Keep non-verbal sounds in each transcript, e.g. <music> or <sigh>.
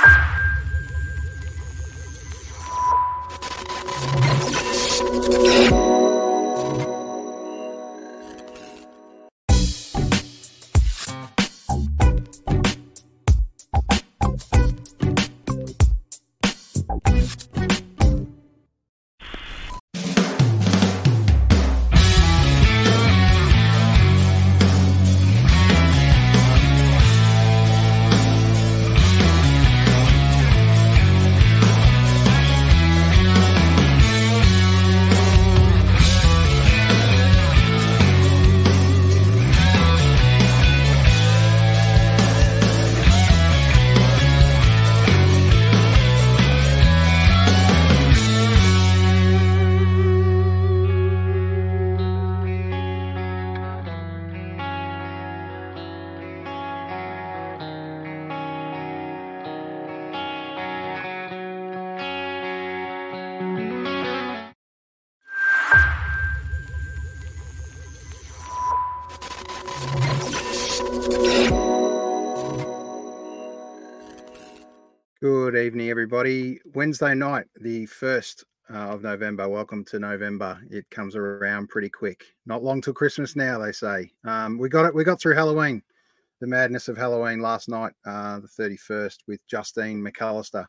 Ha! <laughs> Good evening, everybody. Wednesday night, the 1st uh, of November. Welcome to November. It comes around pretty quick. Not long till Christmas now, they say. Um, we got it. We got through Halloween, the madness of Halloween last night, uh, the 31st, with Justine McAllister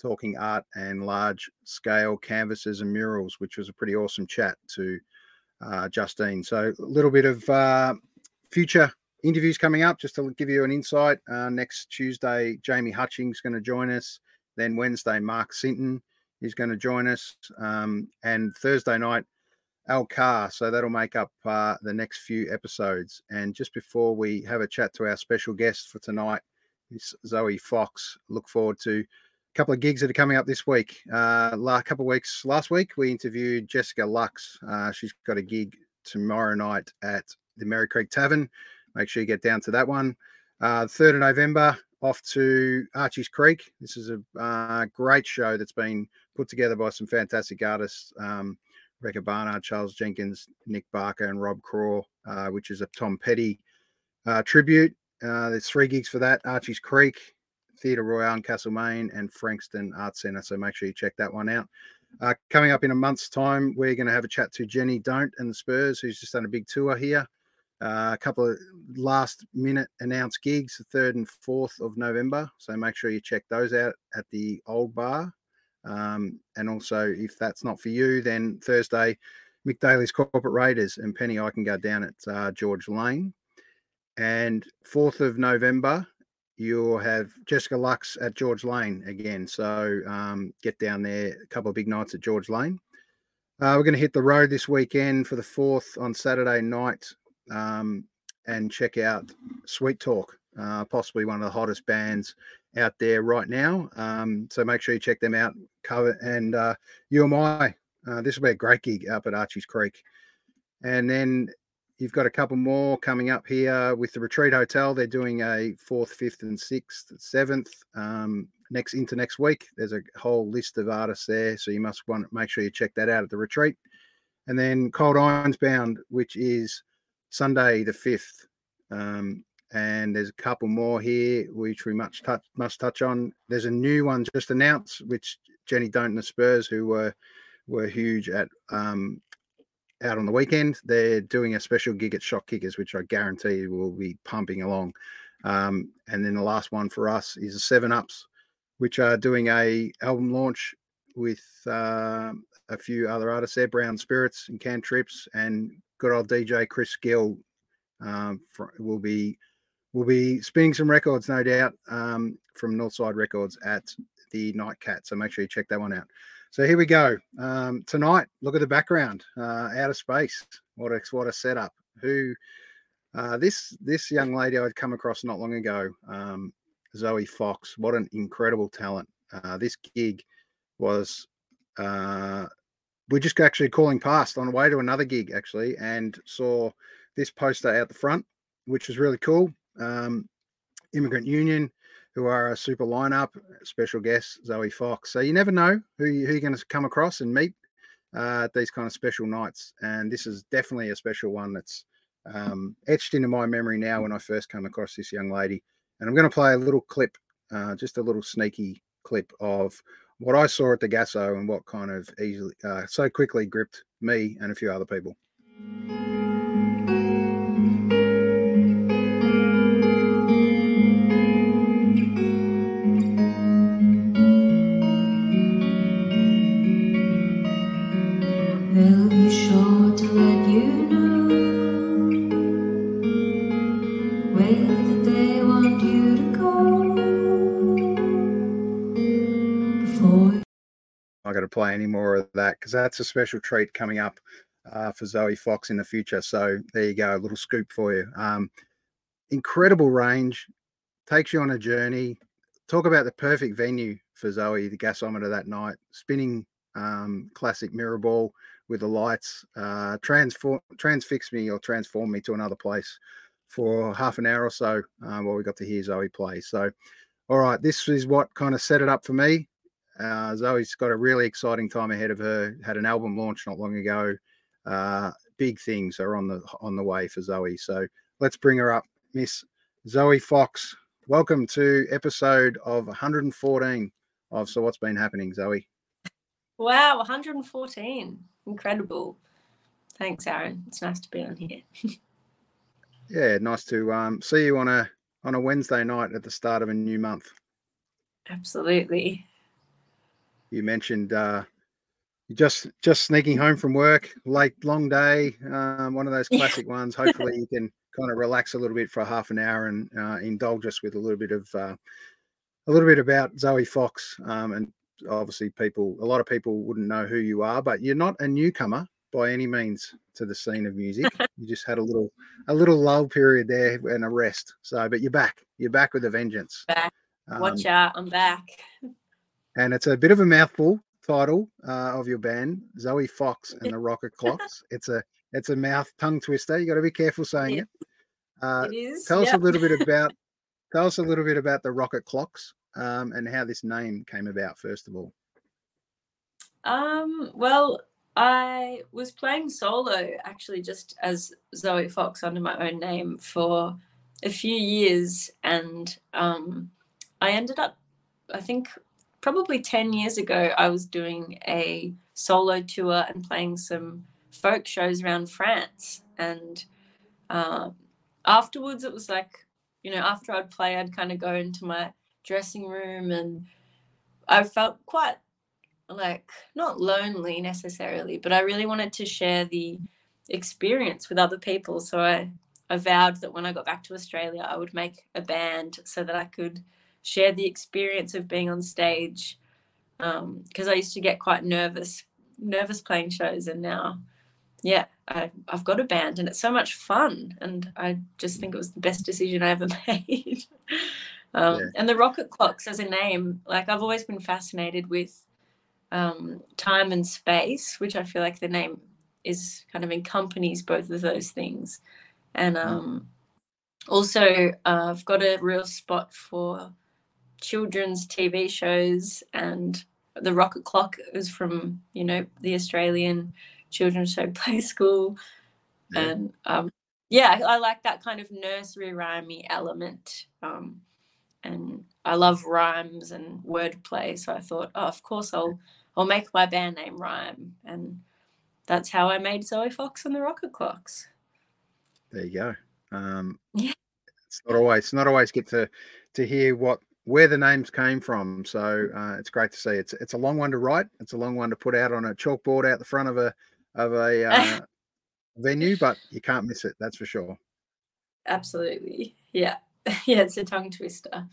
talking art and large scale canvases and murals, which was a pretty awesome chat to uh, Justine. So, a little bit of uh, future interviews coming up just to give you an insight. Uh, next Tuesday, Jamie Hutchings is going to join us. Then Wednesday, Mark Sinton is going to join us. Um, and Thursday night, Al Carr. So that'll make up uh, the next few episodes. And just before we have a chat to our special guest for tonight, is Zoe Fox. Look forward to a couple of gigs that are coming up this week. Uh, last couple of weeks, last week we interviewed Jessica Lux. Uh, she's got a gig tomorrow night at the Merri Creek Tavern. Make sure you get down to that one. Uh, 3rd of November, off to Archie's Creek. This is a uh, great show that's been put together by some fantastic artists. Um, Rebecca Barnard, Charles Jenkins, Nick Barker, and Rob Craw, uh, which is a Tom Petty uh, tribute. Uh, there's three gigs for that Archie's Creek, Theatre Royal in Castlemaine, and Frankston Arts Centre. So make sure you check that one out. Uh, coming up in a month's time, we're going to have a chat to Jenny Don't and the Spurs, who's just done a big tour here. Uh, a couple of last minute announced gigs, the 3rd and 4th of November. So make sure you check those out at the Old Bar. Um, and also, if that's not for you, then Thursday, Mick Daly's Corporate Raiders and Penny I can go down at uh, George Lane. And 4th of November, you'll have Jessica Lux at George Lane again. So um, get down there, a couple of big nights at George Lane. Uh, we're going to hit the road this weekend for the 4th on Saturday night um, and check out Sweet Talk, uh, possibly one of the hottest bands out there right now. Um, so make sure you check them out. Cover and uh, UMI. Uh, this will be a great gig up at Archie's Creek. And then you've got a couple more coming up here with the Retreat Hotel. They're doing a fourth, fifth, and sixth, seventh. Um, next into next week. There's a whole list of artists there, so you must want make sure you check that out at the retreat. And then Cold Irons Bound, which is Sunday the 5th. Um, and there's a couple more here which we much touch, must touch on. There's a new one just announced, which Jenny Don't and the Spurs, who were were huge at um, out on the weekend. They're doing a special gig at Shock Kickers, which I guarantee will be pumping along. Um, and then the last one for us is the Seven Ups, which are doing a album launch with uh, a few other artists there, Brown Spirits and Cantrips, and good old DJ Chris Gill um, for, will be will be spinning some records, no doubt, um, from Northside Records at the Nightcat. So make sure you check that one out. So here we go. Um, tonight, look at the background, uh, outer space. What a what a setup. Who uh, this this young lady I'd come across not long ago, um, Zoe Fox. What an incredible talent. Uh, this gig was uh, we're just actually calling past on the way to another gig actually and saw this poster out the front which was really cool. Um, immigrant union who are a super lineup special guest zoe fox. So you never know who, you, who you're going to come across and meet uh, these kind of special nights. And this is definitely a special one that's um, etched into my memory now when i first came across this young lady. And i'm going to play a little clip uh, just a little sneaky clip of what I saw at the Gaso and what kind of easily uh, so quickly gripped me and a few other people. I got to play any more of that because that's a special treat coming up uh, for Zoe Fox in the future. So there you go, a little scoop for you. Um, incredible range, takes you on a journey. Talk about the perfect venue for Zoe, the gasometer that night, spinning um, classic mirror ball with the lights, uh, transform transfix me or transform me to another place for half an hour or so uh, while we got to hear Zoe play. So, all right, this is what kind of set it up for me. Uh, Zoe's got a really exciting time ahead of her. Had an album launch not long ago. Uh, big things are on the on the way for Zoe. So let's bring her up, Miss Zoe Fox. Welcome to episode of 114 of So What's Been Happening, Zoe. Wow, 114. Incredible. Thanks, Aaron. It's nice to be on here. <laughs> Yeah, nice to um, see you on a on a Wednesday night at the start of a new month. Absolutely. You mentioned uh, just just sneaking home from work, late long day, um, one of those classic ones. Hopefully, you can kind of relax a little bit for half an hour and uh, indulge us with a little bit of uh, a little bit about Zoe Fox. Um, and obviously, people, a lot of people wouldn't know who you are, but you're not a newcomer by any means to the scene of music. <laughs> you just had a little a little lull period there and a rest. So, but you're back. You're back with a vengeance. Back. Um, Watch out, I'm back. And it's a bit of a mouthful title uh, of your band, Zoe Fox and the Rocket <laughs> Clocks. It's a it's a mouth tongue twister. You got to be careful saying Yeah. it. <laughs> Uh, it is. tell us a little bit <laughs> about tell us a little bit about the Rocket Clocks um, and how this name came about. First of all, Um, well, I was playing solo actually just as Zoe Fox under my own name for a few years and um I ended up I think probably 10 years ago I was doing a solo tour and playing some folk shows around France and um afterwards it was like you know after I'd play I'd kind of go into my dressing room and I felt quite like not lonely necessarily, but I really wanted to share the experience with other people. So I, I vowed that when I got back to Australia, I would make a band so that I could share the experience of being on stage. Because I used to get quite nervous, nervous playing shows, and now, yeah, I, I've got a band, and it's so much fun. And I just think it was the best decision I ever <laughs> made. um, Yeah. And the Rocket Clocks as a name, like I've always been fascinated with um, time and space, which I feel like the name is kind of accompanies both of those things. And um, also, uh, I've got a real spot for children's TV shows, and the Rocket Clock is from you know the Australian children's show <laughs> Play School, Yeah. and um, yeah, I, I like that kind of nursery rhymey element. Um, and I love rhymes and wordplay, so I thought, oh, of course I'll I'll make my band name rhyme, and that's how I made Zoe Fox and the Rocket Clocks. there you go. Um, <laughs> Yeah. It's not always not always get to to hear what where the names came from. So uh, it's great to see. It's it's a long one to write. It's a long one to put out on a chalkboard out the front of a of a <laughs> uh, venue, but you can't miss it. That's for sure. Absolutely, yeah, <laughs> yeah, it's a tongue twister.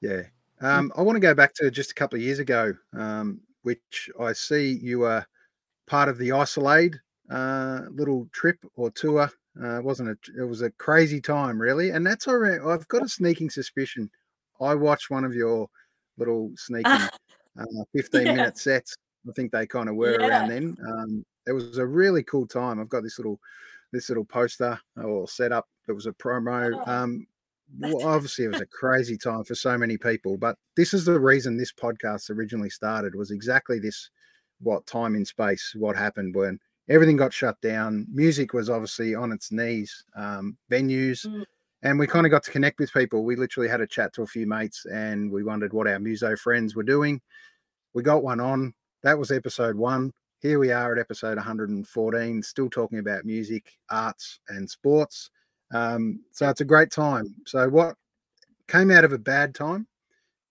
Yeah. Um, I want to go back to just a couple of years ago, um, which I see you were part of the Isol-Aid uh, little trip or tour. Uh, it wasn't a, it was a crazy time, really. And that's all right. I've got a sneaking suspicion. I watched one of your little sneaking <laughs> uh, 15 Yeah. minute sets. I think they kind of were around then. Um, it was a really cool time. I've got this little this little poster or setup. It was a promo. Oh. Um, well, obviously, it was a crazy time for so many people. But this is the reason this podcast originally started. Was exactly this: what time in space, what happened when everything got shut down. Music was obviously on its knees. Um, venues, Mm. And we kind of got to connect with people. We literally had a chat to a few mates, and we wondered what our muso friends were doing. We got one on. That was episode one. Here we are at episode 114, still talking about music, arts, and sports. Um, so it's a great time. So what came out of a bad time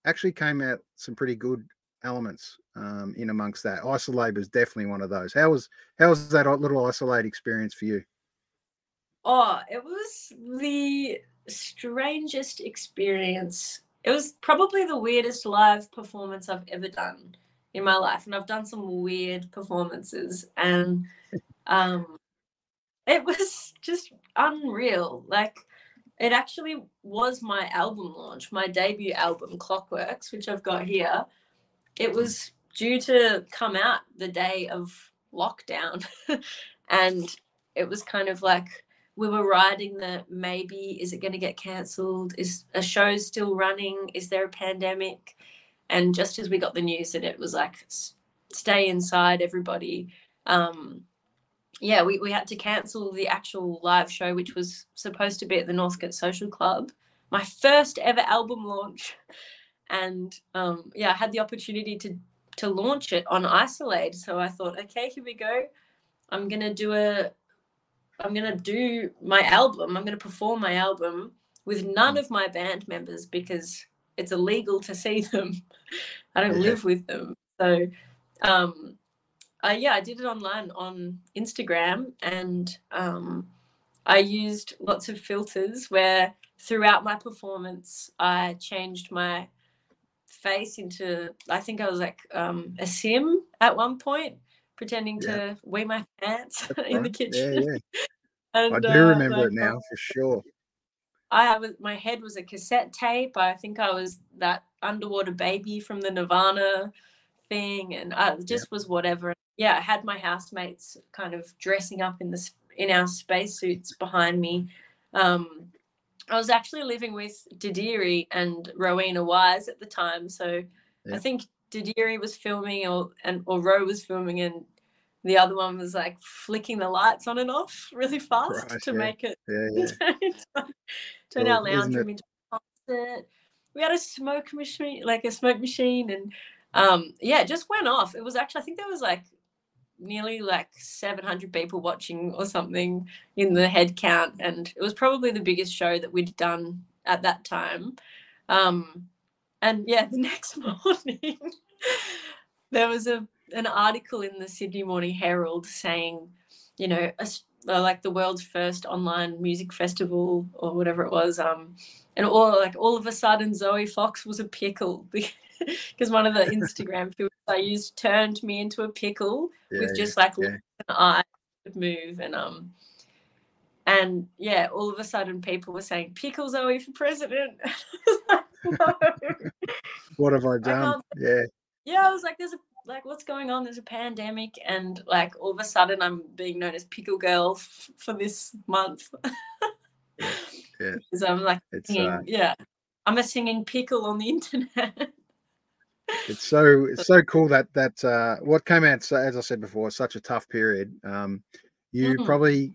actually came out some pretty good elements um, in amongst that. Isol-Aid was definitely one of those. How was how was that little Isol-Aid experience for you? Oh, it was the strangest experience. It was probably the weirdest live performance I've ever done in my life, and I've done some weird performances, and um, it <laughs> was just unreal. Like it actually was my album launch, my debut album, Clockwerks, which I've got here. It was due to come out the day of lockdown. <laughs> and it was kind of like we were riding the maybe is it going to get cancelled? Is a show still running? Is there a pandemic? And just as we got the news that it was like stay inside, everybody. Um, yeah, we, we had to cancel the actual live show, which was supposed to be at the Northcote Social Club, my first ever album launch. And um, yeah, I had the opportunity to to launch it on Isol-Aid. So I thought, okay, here we go. I'm gonna do a I'm gonna do my album. I'm gonna perform my album with none of my band members because it's illegal to see them. I don't yeah. live with them. So um uh, yeah, I did it online on Instagram and um, I used lots of filters where throughout my performance I changed my face into I think I was like um, a sim at one point, pretending yeah. to wear my pants <laughs> in the kitchen. Yeah, yeah. And, I do uh, remember it now for sure. I was my head was a cassette tape. I think I was that underwater baby from the Nirvana thing, and I just yeah. was whatever. Yeah, I had my housemates kind of dressing up in this in our spacesuits behind me. Um, I was actually living with Didirri and Rowena Wise at the time, so yeah. I think Didirri was filming, or and or Ro was filming, and the other one was like flicking the lights on and off really fast right, to yeah. make it yeah, <laughs> yeah. turn, well, our lounge room into a concert. We had a smoke machine, like a smoke machine, and um, yeah, it just went off. It was actually, I think there was like nearly like 700 people watching or something in the head count and it was probably the biggest show that we'd done at that time um, and yeah <laughs> the next <laughs> morning there was a an article in the sydney morning herald saying you know a, uh, like the world's first online music festival or whatever it was um and all like all of a sudden zoe fox was a pickle <laughs> because one of the Instagram <laughs> filters I used turned me into a pickle yeah, with just like yeah. an eye move and um and yeah, all of a sudden people were saying pickle Zoe for president. <laughs> no. what have I done? I yeah. Yeah, I was like, there's a like what's going on? There's a pandemic, and like all of a sudden I'm being known as pickle girl f- for this month. yeah. <laughs> Because I'm like, singing, uh... yeah, I'm a singing pickle on the <laughs> internet it's so it's so cool that that uh, what came out so as I said before, such a tough period. Um, you mm-hmm. probably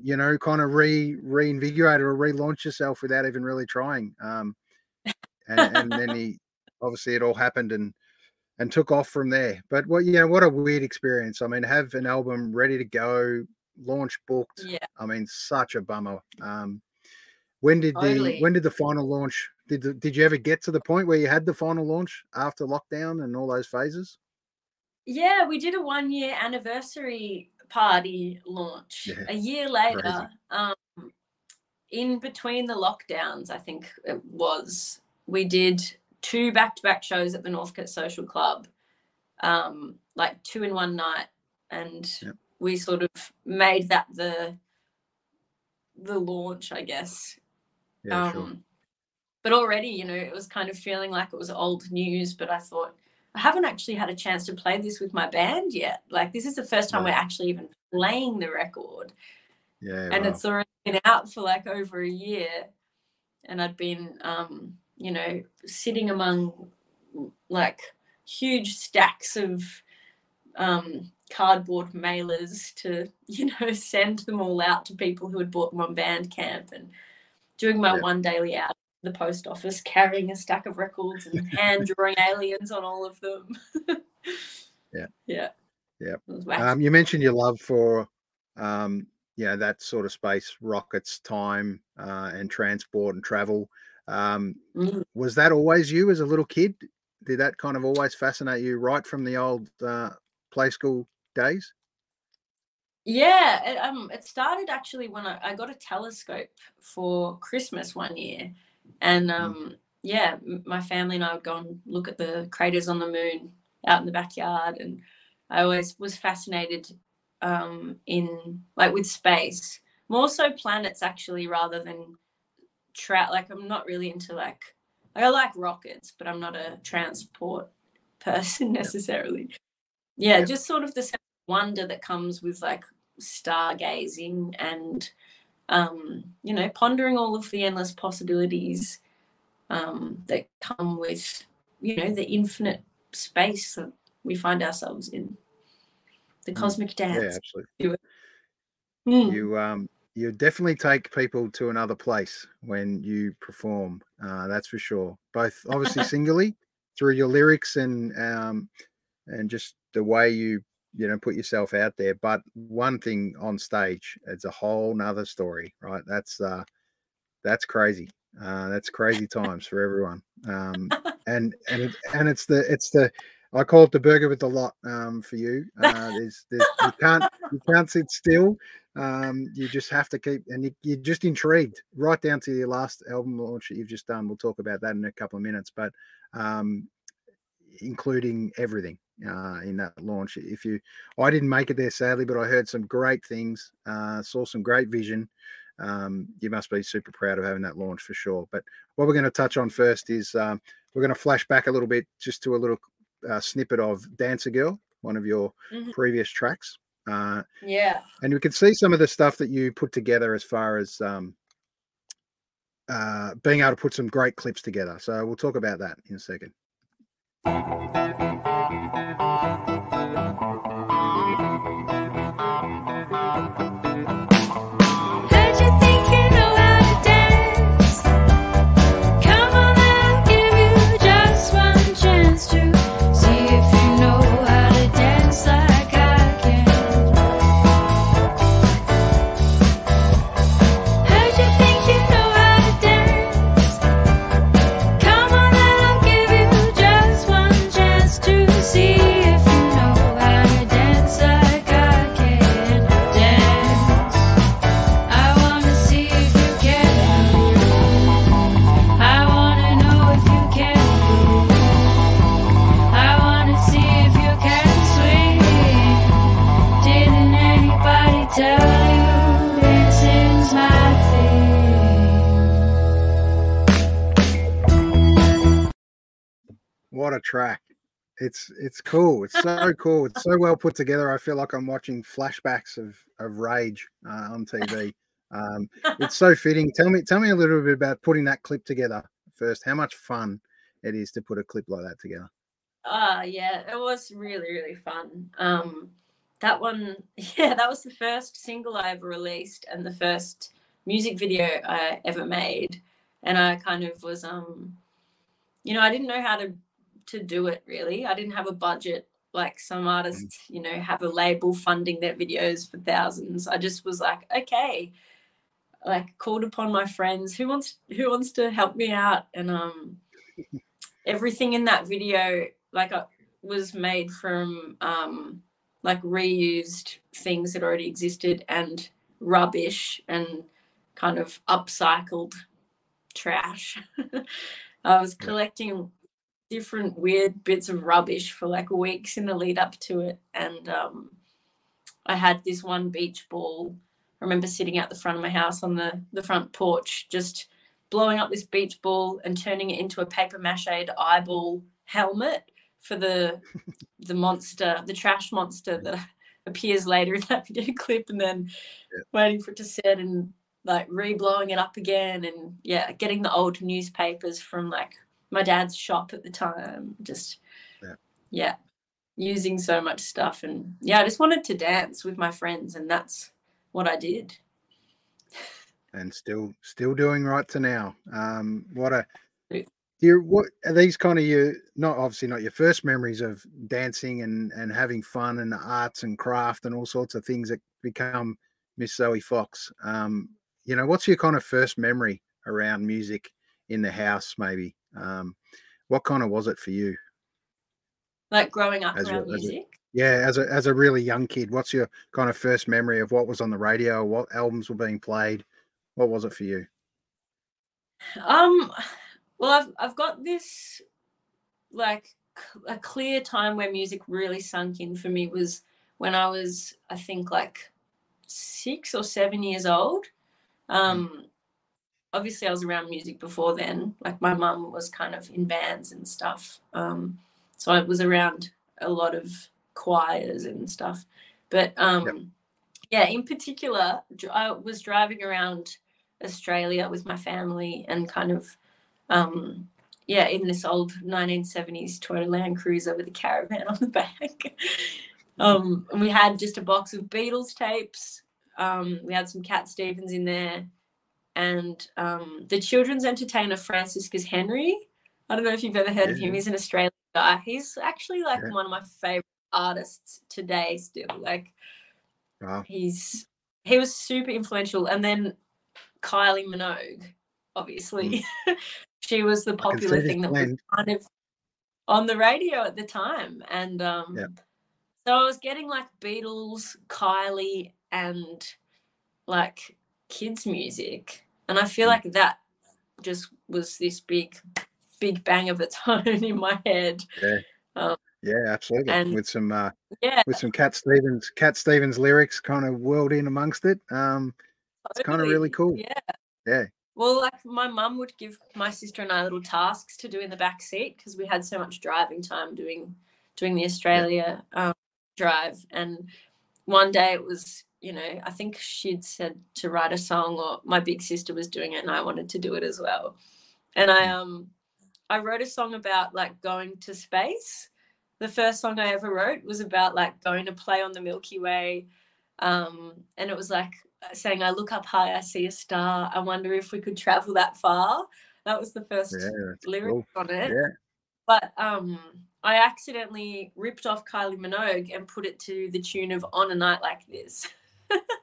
you know kind of re reinvigorate or relaunch yourself without even really trying. Um, and, and then <laughs> he obviously it all happened and and took off from there. But what you know, what a weird experience. I mean, have an album ready to go, launch booked. Yeah. I mean, such a bummer. Um, when did totally. the when did the final launch did did you ever get to the point where you had the final launch after lockdown and all those phases? Yeah, we did a one year anniversary party launch yeah, a year later. Um, in between the lockdowns, I think it was, we did two back to back shows at the Northcote Social Club, um, like two in one night. And yep. we sort of made that the the launch, I guess. Yeah, um, sure but already you know it was kind of feeling like it was old news but i thought i haven't actually had a chance to play this with my band yet like this is the first time we're actually even playing the record yeah and wow. it's already been out for like over a year and i'd been um you know sitting among like huge stacks of um cardboard mailers to <laughs> you know send them all out to people who had bought them on bandcamp and doing my Yeah. one daily out the post office, carrying a stack of records and <laughs> hand drawing aliens on all of them. <laughs> Yeah. Yeah. Yeah. It was wacky. Um, you mentioned your love for, um, you know, that sort of space, rockets, time, uh, and transport and travel. Um, Mm. was that always you as a little kid? Did that kind of always fascinate you right from the old uh, play school days? Yeah, it, um, it started actually when I, I got a telescope for Christmas one year, and um, yeah, my family and I would go and look at the craters on the moon out in the backyard, and I always was fascinated um, in like with space, more so planets actually rather than tra- like I'm not really into like I like rockets, but I'm not a transport <laughs> person necessarily. Yeah, Yeah. just sort of the wonder that comes with like stargazing and um, you know pondering all of the endless possibilities um, that come with you know the infinite space that we find ourselves in the Mm. cosmic Yeah, dance absolutely. Mm. You um, you definitely take people to another place when you perform. Uh, that's for sure. Both obviously <laughs> singly through your lyrics and um, and just the way you you know put yourself out there. But one thing on stage, it's a whole nother story, right? That's uh, that's crazy. Uh, that's crazy times for everyone. Um, and and it, and it's the it's the I call it the burger with the lot um, for you. Uh, there's, there's you can't you can't sit still. Um, you just have to keep and you, you're just intrigued right down to your last album launch that you've just done. We'll talk about that in a couple of minutes, but um, including everything uh, in that launch. If you, I didn't make it there sadly, but I heard some great things, uh, saw some great vision. Um, you must be super proud of having that launch for sure. But what we're going to touch on first is um, we're going to flash back a little bit just to a little uh, snippet of Dancer Girl, one of your Mhm. previous tracks. Uh, yeah and we can see some of the stuff that you put together as far as um, uh, being able to put some great clips together. So we'll talk about that in a second. Track! It's it's cool. It's so <laughs> cool. It's so well put together. I feel like I'm watching flashbacks of of Rage uh, on TV. Um, it's so <laughs> fitting. Tell me tell me a little bit about putting that clip together first. How much fun it is to put a clip like that together. Ah, yeah, it was really, really fun. Um, that one, <laughs> yeah, that was the first single I ever released and the first music video I ever made. And I kind of was, um, you know, I didn't know how to to do it really. I didn't have a budget like some artists, you know, have a label funding their videos for thousands. I just was like, okay, like called upon my friends who wants who wants to help me out? And um <laughs> everything in that video like uh, was made from um like reused things that already existed and rubbish and kind of upcycled trash. <laughs> I was collecting different weird bits of rubbish for like weeks in the lead up to it and um i had this one beach ball I remember sitting out the front of my house on the the front porch just blowing up this beach ball and turning it into a paper mache eyeball helmet for the <laughs> the monster, the trash monster that appears later in that video <laughs> clip, and then Yeah. waiting for it to set and like re-blowing it up again, and yeah, getting the old newspapers from like my dad's shop at the time. Just Yeah. yeah, using so much stuff, and yeah, I just wanted to dance with my friends, and that's what I did. and still still doing right to now. Um, what a you what are these kind of your not obviously not your first memories of dancing and and having fun and arts and craft and all sorts of things that become Miss Zoe Fox. Um, you know, what's your kind of first memory around music in the house? Maybe um, what kind of was it for you? Like growing up As a- around as a- music. Yeah, as a as a really young kid, what's your kind of first memory of what was on the radio? What albums were being played? What was it for you? Um, well, I've I've got this like a clear time where music really sunk in for me was when I was I think like six or seven years old. Um, obviously I was around music before then. Like my mum was kind of in bands and stuff. Um, so I was around a lot of choirs and stuff. But um, yeah, in particular, I was driving around Australia with my family and kind of um yeah in this old 1970s Toyota Land Cruiser with a caravan on the <laughs> back um and we had just a box of Beatles tapes um we had some Cat Stevens in there and um the children's entertainer Franciscus Henri. I don't know if you've ever heard of him. He's an Australian guy. He's actually like Yeah. one of my favorite artists today still. Like Wow. he's he was super influential. And then kylie minogue obviously. <laughs> She was the Mm. I can see popular thing that was kind of on the radio at the time. And um Yeah. so i was getting like beatles kylie and like kids music and i feel Mm. like that just was this big big bang of its <laughs> own in my head Yeah, yeah, absolutely. And- with some uh, yeah with some Cat Stevens Cat Stevens lyrics kind of whirled in amongst it. Um, It's kinda really cool. yeah yeah, Well, like my mum would give my sister and I little tasks to do in the back seat because we had so much driving time doing doing the Australia um, drive. And one day it was, you know, I think she'd said to write a song, or my big sister was doing it, and I wanted to do it as well. And I um I wrote a song about like going to space. The first song I ever wrote was about like going to play on the Milky Way. Um, and it was like saying, I look up high, I see a star. I wonder if we could travel that far. That was the first yeah, lyric cool. on it. Yeah, But um, I accidentally ripped off Kylie Minogue and put it to the tune of On a Night Like This. <laughs>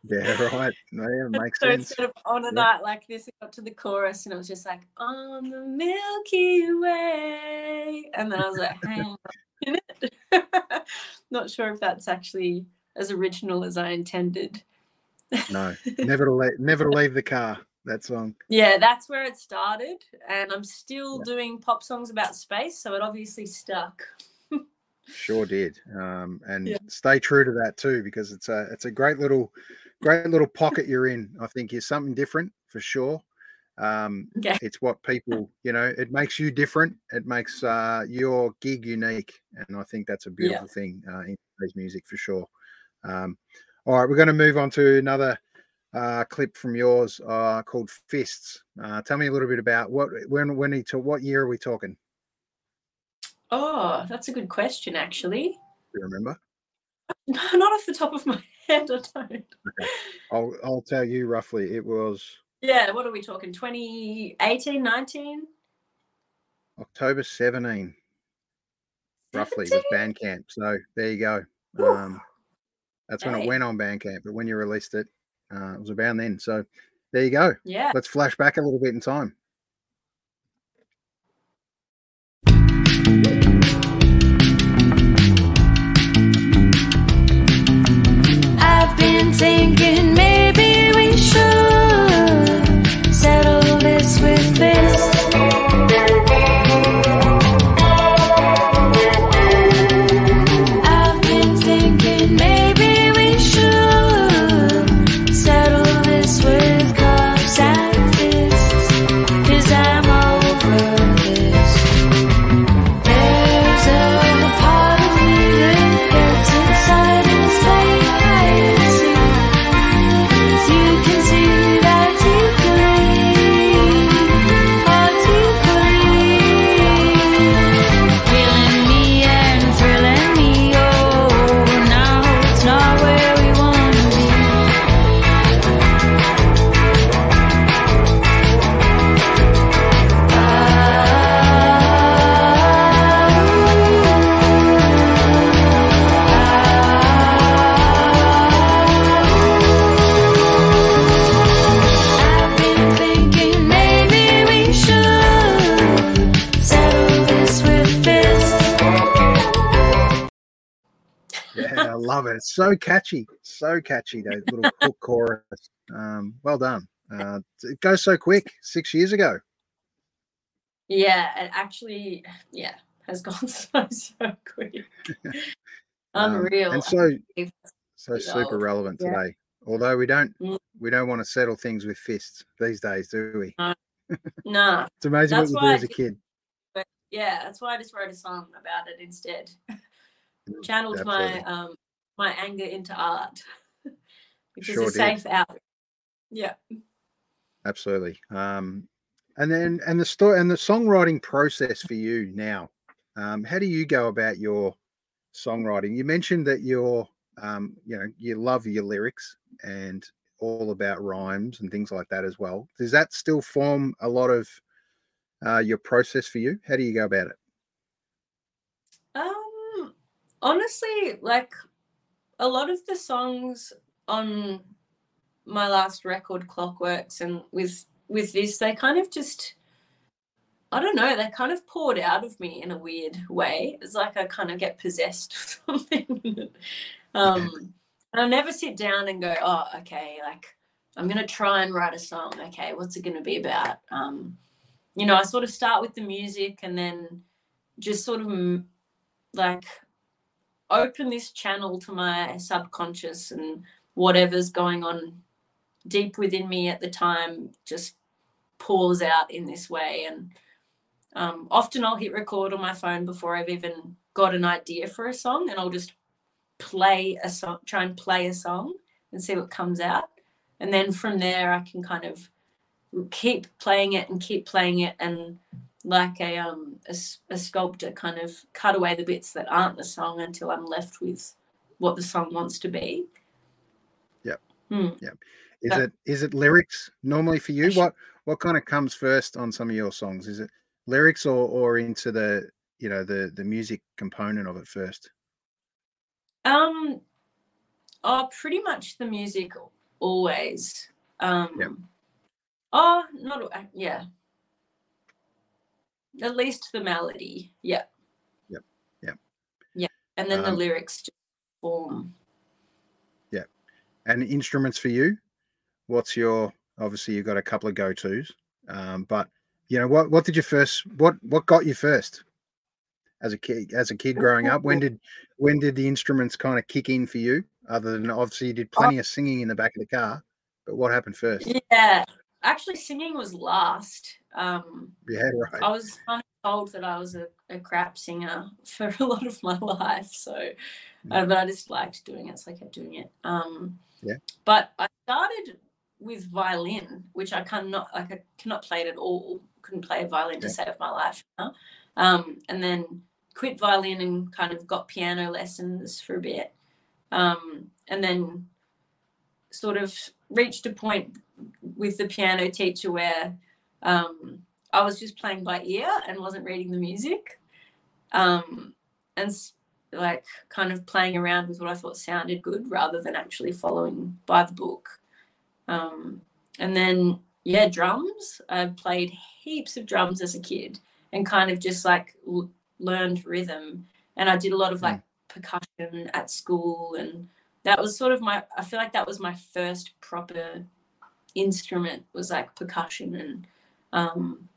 yeah, <laughs> right. Yeah, <laughs> makes so sense. instead of On a Yeah. Night Like This, it got to the chorus and it was just like, On the Milky Way. And then I was like, hang on a minute. <laughs> Not sure if that's actually as original as I intended. No, never to leave, never to leave the car. That song. Yeah, that's where it started. And I'm still Yeah. doing pop songs about space. So it obviously stuck. Sure did. Um, and Yeah. stay true to that too, because it's a it's a great little great little pocket you're in. I think is something different for sure. Um, it's what people, you know, it makes you different. It makes uh, your gig unique, and I think that's a beautiful thing uh, in today's music for sure. Um, all right, we're going to move on to another uh, clip from yours uh, called "Fists." Uh, tell me a little bit about what when when he to what year are we talking? Oh, that's a good question, actually. Do you remember? No, <laughs> not off the top of my <laughs> head, I don't. I'll I'll tell you roughly. It was Yeah, what are we talking? 2018, 19? October 17, roughly, 17? with Bandcamp. So there you go. Um, that's when it went on Bandcamp, but when you released it, uh, it was around then. So there you go. Yeah. Let's flash back a little bit in time. Been thinking love it. It's so catchy, so catchy. That <laughs> little hook chorus. Um, well done. Uh, it goes so quick. Six years ago. Yeah, it actually, yeah, has <laughs> gone so so quick. <laughs> Um, Unreal. and so so super relevant Yeah. today. Although we don't Mm. we don't want to settle things with fists these days, do we? No. It's amazing That's what you do as a kid. but yeah, that's why I just wrote a song about it instead. Channeled Absolutely. my um my anger into art, <laughs> which Sure is did. a safe outlet. Yeah. Absolutely. Um, and then and the story and the songwriting process for you now. Um, how do you go about your songwriting? You mentioned that you're um, you know, you love your lyrics and all about rhymes and things like that as well. Does that still form a lot of uh, your process for you? How do you go about it? Um, honestly, like a lot of the songs on my last record, Clockwerks, and with with this, they kind of just, I don't know, they kind of poured out of me in a weird way. It's like I kind of get possessed <laughs> or something. um, and I never sit down and go, oh, okay, like I'm gonna try and write a song. Okay, what's it gonna be about? Um, you know, I sort of start with the music and then just sort of like open this channel to my subconscious and whatever's going on deep within me at the time just pours out in this way. And um, often i'll hit record on my phone before i've even got an idea for a song and i'll just play a song try and play a song and see what comes out. And then from there i can kind of keep playing it and keep playing it and like a um a, a sculptor kind of cut away the bits that aren't the song until I'm left with what the song wants to be. Yep. Hmm. Is Yeah. it is it lyrics normally for you? Actu- What what kind of comes first on some of your songs? Is it lyrics or or into the you know the the music component of it first? Um oh pretty much the music always. Um Yep. oh not yeah. At least the melody. Yeah. Yep. Yep. Yeah. And then the Um, lyrics just form. And instruments for you? What's your obviously you've got a couple of go tos, um, but you know what what did you first what what got you first as a kid as a kid growing up? When did when did the instruments kind of kick in for you? Other than obviously you did plenty of singing in the back of the car, but what happened first? Yeah. Actually singing was last. Um Yeah, right. I was kind of told that I was a, a crap singer <laughs> for a lot of my life, so uh, but I just liked doing it, so I kept doing it. Um, Yeah. But I started with violin, which I cannot like I cannot play it at all. Couldn't play a violin to save my life. you know? Um, and then quit violin and kind of got piano lessons for a bit, um, and then sort of reached a point with the piano teacher where um, I was just playing by ear and wasn't reading the music. Um, and like kind of playing around with what I thought sounded good rather than actually following by the book. Um, and then, yeah, drums. I played heaps of drums as a kid and kind of just like l- learned rhythm. And I did a lot of like percussion at school. And that was sort of my, I feel like that was my first proper instrument was like percussion and um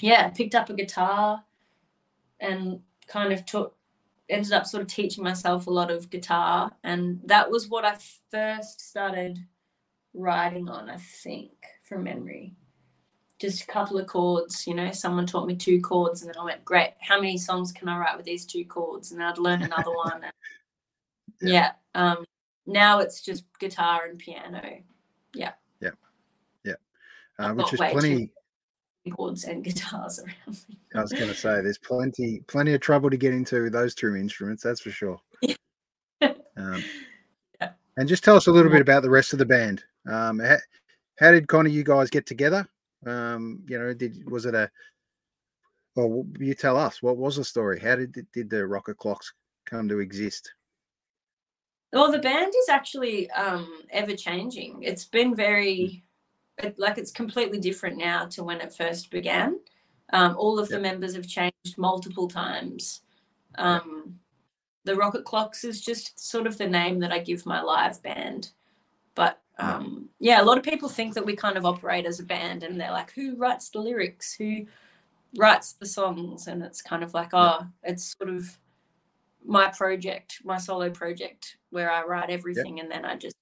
yeah picked up a guitar and kind of took ended up sort of teaching myself a lot of guitar. And that was what i first started writing on i think from memory. Just a couple of chords you know someone taught me two chords and then i went great how many songs can i write with these two chords? And i'd learn another <laughs> one and, Yeah. yeah um now it's just guitar and piano Uh, I've which got is way too plenty. chords and <laughs> guitars around me I was going to say there's plenty plenty of trouble to get into with those two instruments. That's for sure. <laughs> Um, Yeah. and just tell us a little bit about the rest of the band. Um, how, how did kind of you guys get together? Um, you know, did was it a? Well, you tell us. What was the story? How did did the Rocket Clocks come to exist? Well, the band is actually um, ever changing. It's been very, it, like, it's completely different now to when it first began. Um, all of the members have changed multiple times. Um, the Rocket Clocks is just sort of the name that I give my live band. But um, yeah, a lot of people think that we kind of operate as a band, and they're like, "Who writes the lyrics? Who writes the songs?" And it's kind of like, oh, it's sort of my project, my solo project, where I write everything, and then I just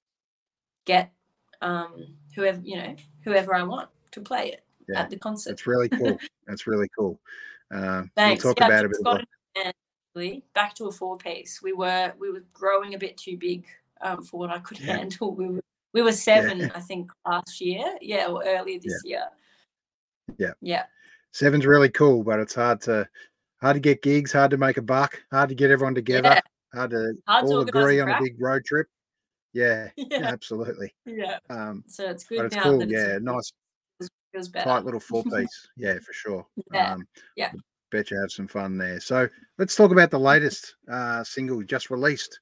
get um, whoever you know, whoever I want to play it Yeah, at the concert. That's really cool. <laughs> That's really cool. Uh, Thanks. We'll talk Yeah, about it a bit. just more. got an back to a four piece. We were we were growing a bit too big um, for what I could Yeah. handle. We were we were seven, I think, last year. Yeah, or earlier this year. Yeah. Yeah. Seven's really cool, but it's hard to hard to get gigs, hard to make a buck, hard to get everyone together, Yeah. hard to Hard all organise agree on a big road trip. <laughs> Yeah, Yeah. absolutely. Yeah. Um, So it's good but it's now cool. Yeah, it's, nice feels better. tight little four <laughs> piece. Yeah, for sure. Yeah, Um, yeah. Bet you have some fun there. So let's talk about the latest uh, single just released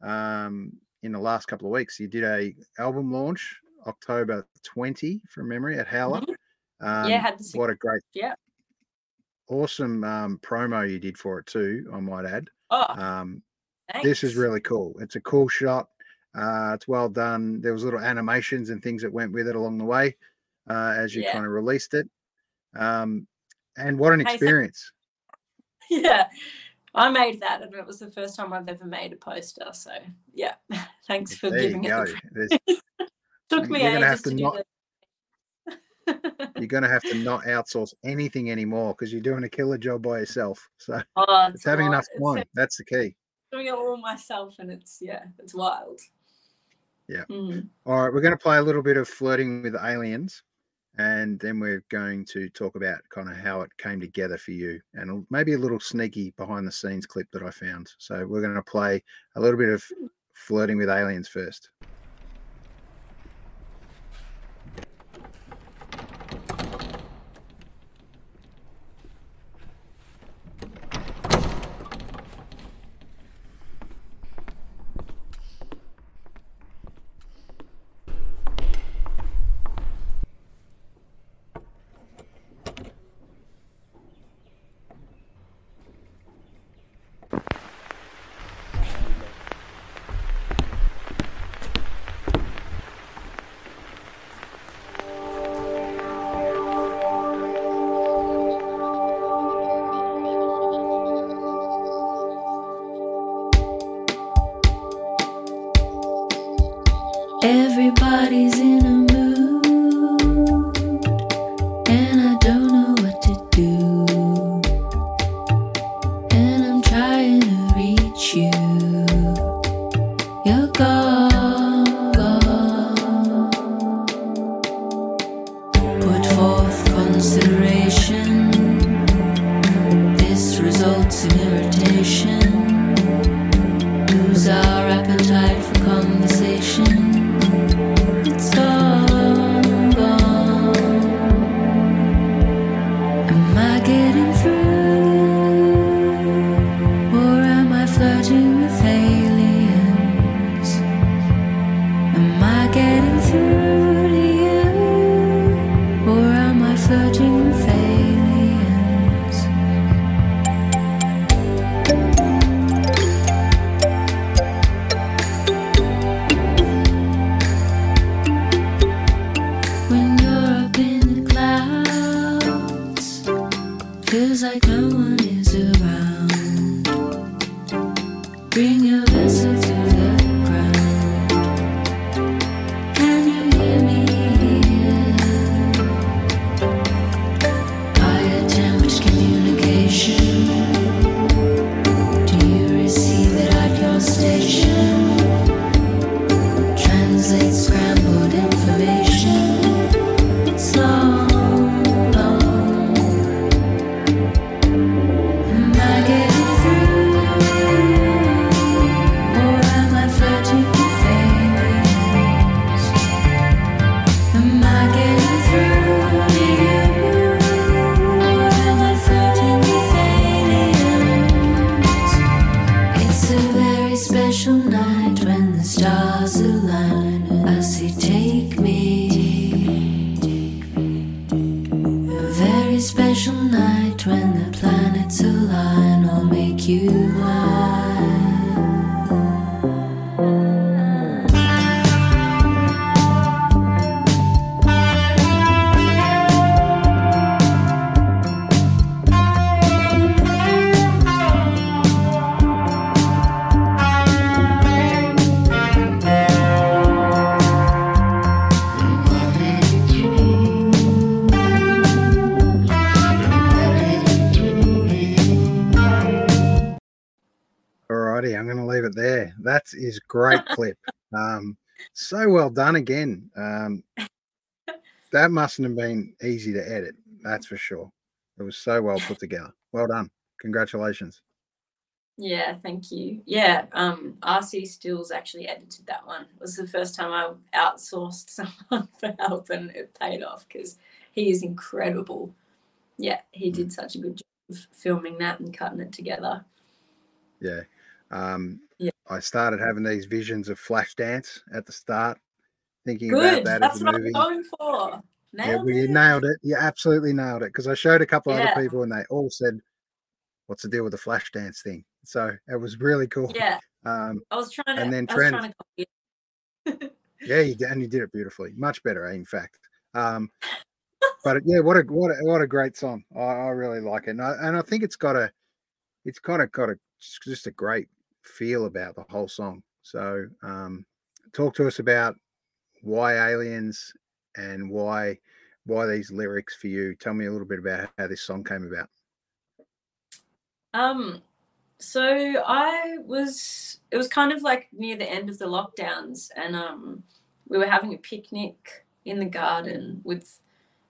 um, in the last couple of weeks. You did a album launch October 20 from memory at Howler. Mhm. Um, yeah, had what a great, Yeah. Awesome um, promo you did for it too. I might add. Oh, Um, this is really cool. It's a cool shot. Uh, it's well done. There was little animations and things that went with it along the way uh, as you Yeah. kind of released it. Um, and what an experience! <laughs> yeah. I made that, and it was the first time I've ever made a poster. So yeah, <laughs> thanks for there giving it. The, <laughs> took me You're ages to to, do not- that. You're going to have to not outsource anything anymore because you're doing a killer job by yourself. <laughs> So oh, it's having enough It's time. That's the key. doing it all myself, and it's yeah, it's wild. Yeah. Mm. All right, we're going to play a little bit of flirting with aliens, and then we're going to talk about kind of how it came together for you, and maybe a little sneaky behind the scenes clip that I found. So we're going to play a little bit of flirting with aliens first. You. Great clip. Um, so well done again. Um, that mustn't have been easy to edit. That's for sure. It was so well put together. Well done. Congratulations. Yeah, thank you. Yeah, um, RC Stills actually edited that one. It was the first time I outsourced <laughs> someone for help, and it paid off because he is incredible. Yeah, he did such a good job of filming that and cutting it together. Yeah. Um, Yeah. I started having these visions of Flashdance at the start, thinking Good. about that That's as a what I'm going for. Yeah, Nailed well, you nailed it. You absolutely nailed it. Because I showed a couple Yeah. other people and they all said, "What's the deal with the Flashdance thing?" So it was really cool. Yeah, Um, I was trying to. And then Trent. trying to copy it. <laughs> yeah, you did, and you did it beautifully. Much better, in fact. Um, <laughs> but yeah, what a what a what a great song. I, I really like it, and I, and I think it's got a, it's kind of got a just a great feel about the whole song. So, um, talk to us about why aliens and why why these lyrics for you. Tell me a little bit about how this song came about. Um, so I was it was kind of like near the end of the lockdowns, and um, we were having a picnic in the garden with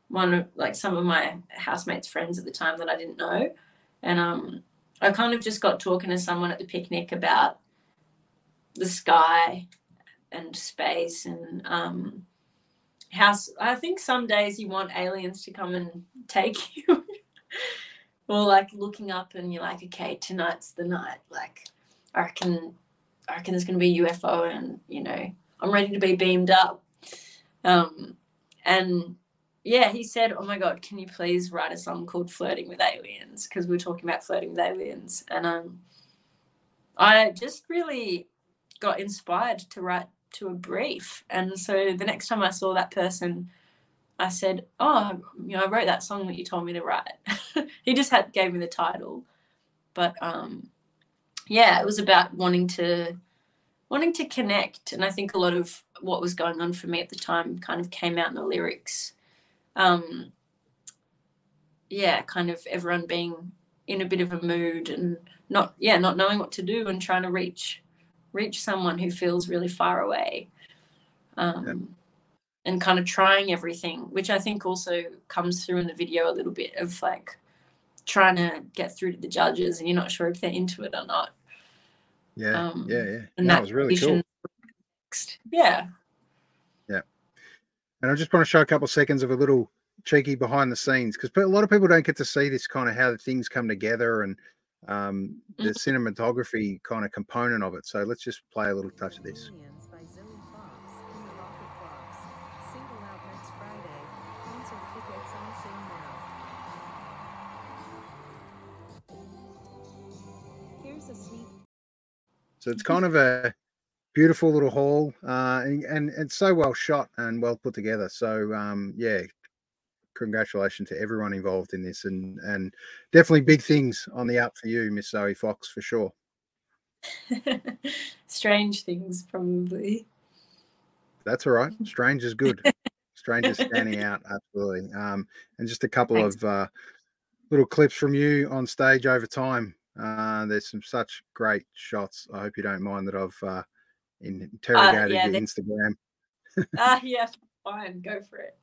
one of like some of my housemates' friends at the time that I didn't know, and um, I kind of just got talking to someone at the picnic about the sky and space and um how I think some days you want aliens to come and take <laughs> you. Or like looking up and you're like okay tonight's the night. Like I reckon I reckon there's gonna be a UFO and you know I'm ready to be beamed up. Um and yeah he said oh my god can you please write a song called flirting with aliens because we were talking about flirting with aliens and um I just really got inspired to write to a brief. And so the next time I saw that person, I said, "Oh, you know, I wrote that song that you told me to write." <laughs> he just had gave me the title, but um, yeah, it was about wanting to wanting to connect, and I think a lot of what was going on for me at the time kind of came out in the lyrics. Um, yeah, kind of everyone being in a bit of a mood and not yeah not knowing what to do and trying to reach reach someone who feels really far away um, and kind of trying everything which i think also comes through in the video a little bit of like trying to get through to the judges and you're not sure if they're into it or not Yeah, Um, yeah, yeah. and No, that was really cool. next. yeah And I just want to show a couple of seconds of a little cheeky behind the scenes because a lot of people don't get to see this kind of how the things come together and um, the cinematography kind of component of it. So let's just play a little touch of this. Aliens by Zoe Fox in the Rocket Clocks. Single out next Friday. Concert tickets on sale now. Here's a sneak So it's kind of a beautiful little hall uh, and, and it's so well shot and well put together. So um, yeah, congratulations to everyone involved in this and and definitely big things on the up for you, Miss Zoe Fox, for sure. <laughs> strange things probably That's all right. <laughs> Strange is good. Strange is standing out, absolutely. Um, and just a couple Thanks. of uh, little clips from you on stage over time. Uh, there's some such great shots. I hope you don't mind that I've uh, in- interrogated yeah, your Instagram. <laughs> ah yeah fine go for it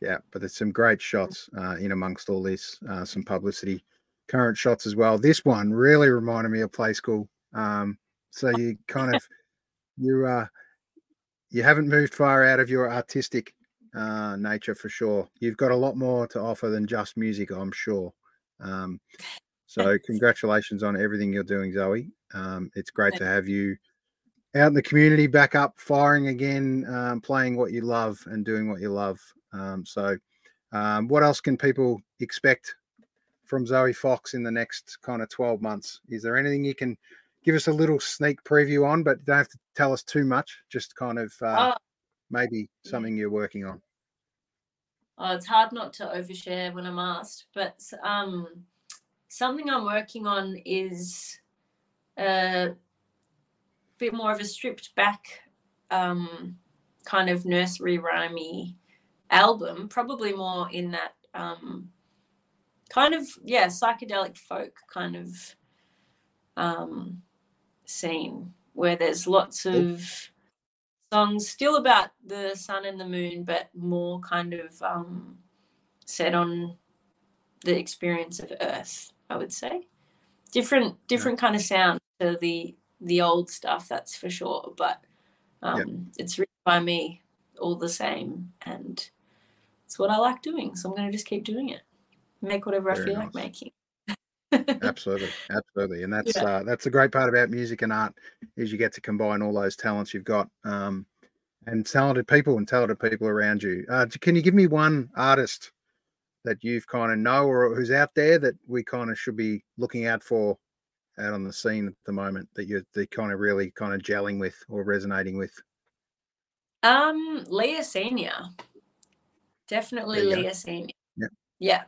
Yeah, but there's some great shots uh, in amongst all this, uh, some publicity, current shots as well. This one really reminded me of Play School. Um, so <laughs> you kind of you uh you haven't moved far out of your artistic uh, nature for sure. You've got a lot more to offer than just music, I'm sure. Um, <laughs> so congratulations on everything you're doing, Zoe. Um, it's great to have you out in the community, back up, firing again, um, playing what you love and doing what you love. Um, so, um, what else can people expect from Zoe Fox in the next kind of 12 months? Is there anything you can give us a little sneak preview on, but don't have to tell us too much? Just kind of uh, Oh, maybe something you're working on. Oh, it's hard not to overshare when I'm asked, but um, something I'm working on is a bit more of a stripped back um, kind of nursery rhymey album, probably more in that um, kind of yeah psychedelic folk kind of um, scene where there's lots of songs still about the sun and the moon, but more kind of um, set on the experience of Earth. I would say different different kind of sound to the the old stuff. That's for sure, but um, it's written by me all the same, and it's what I like doing. So I'm going to just keep doing it. Make whatever I Very feel like making. <laughs> absolutely absolutely and that's Yeah. uh, that's the great part about music and art is you get to combine all those talents you've got um, and talented people and talented people around you uh, can you give me one artist that you've kind of know or who's out there that we kind of should be looking out for out on the scene at the moment that you're they kind of really kind of gelling with or resonating with Um, Leah Senior. Definitely There you go. Leah Senior. Yep. Yeah.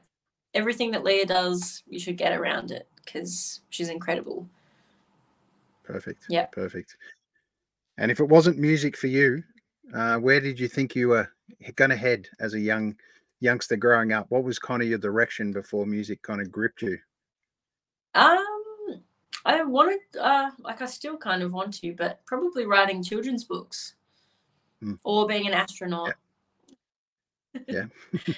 Everything that Leah does, you should get around it because she's incredible. perfect Yeah, perfect and if it wasn't music for you uh, where did you think you were going to head as a young youngster growing up what was kind of your direction before music kind of gripped you Um, I wanted, uh, like I still kind of want to, but probably writing children's books Hmm. or being an astronaut. Yeah. <laughs>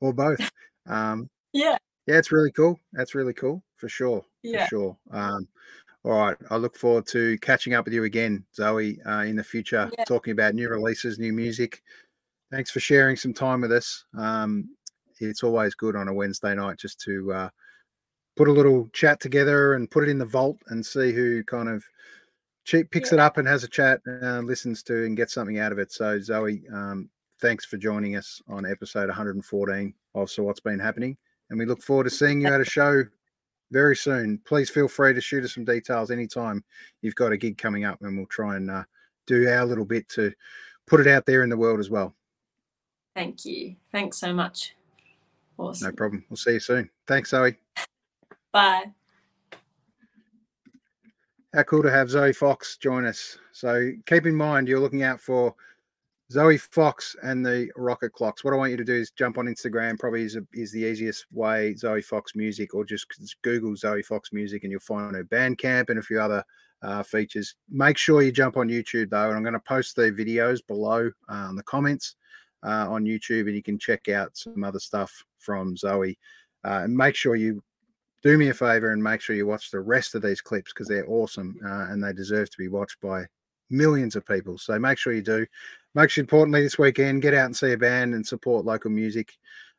Or both. Um, <laughs> Yeah. yeah, it's really cool. That's really cool for sure. Yeah. For sure. Um, all right. I look forward to catching up with you again, Zoe, uh, in the future, Yeah. talking about new releases, new music. Thanks for sharing some time with us. Um, it's always good on a Wednesday night just to uh, put a little chat together and put it in the vault and see who kind of picks it up and has a chat and listens to and gets something out of it. So, Zoe, um, thanks for joining us on episode 114 of So What's Been Happening. And we look forward to seeing you at a show very soon. Please feel free to shoot us some details anytime you've got a gig coming up, and we'll try and uh, do our little bit to put it out there in the world as well. Thank you. Thanks so much. Awesome. No problem. We'll see you soon. Thanks, Zoe. Bye. How cool to have Zoe Fox join us. So keep in mind, you're looking out for Zoe Fox and the Rocket Clocks. What I want you to do is jump on Instagram, probably is, a, is the easiest way, Zoe Fox Music, or just Google Zoe Fox Music and you'll find her Bandcamp and a few other uh, features. Make sure you jump on YouTube though, and I'm going to post the videos below uh, in the comments uh, on YouTube, and you can check out some other stuff from Zoe. Uh, and make sure you do me a favor and make sure you watch the rest of these clips because they're awesome uh, and they deserve to be watched by millions of people. So make sure you do. Most importantly, this weekend, get out and see a band and support local music.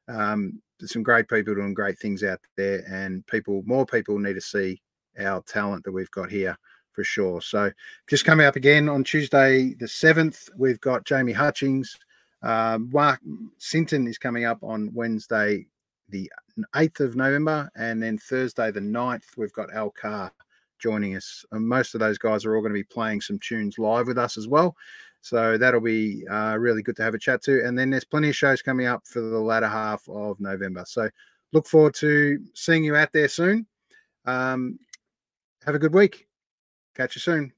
Um, there's some great people doing great things out there, and people, more people need to see our talent that we've got here for sure. So just coming up again on Tuesday, the 7th, we've got Jamie Hutchings. Um, Mark Sinton is coming up on Wednesday, the 8th of November, and then Thursday, the 9th, we've got Al Carr joining us. And most of those guys are all going to be playing some tunes live with us as well. So that'll be uh, really good to have a chat to. And then there's plenty of shows coming up for the latter half of November. So look forward to seeing you out there soon. Um, have a good week. Catch you soon.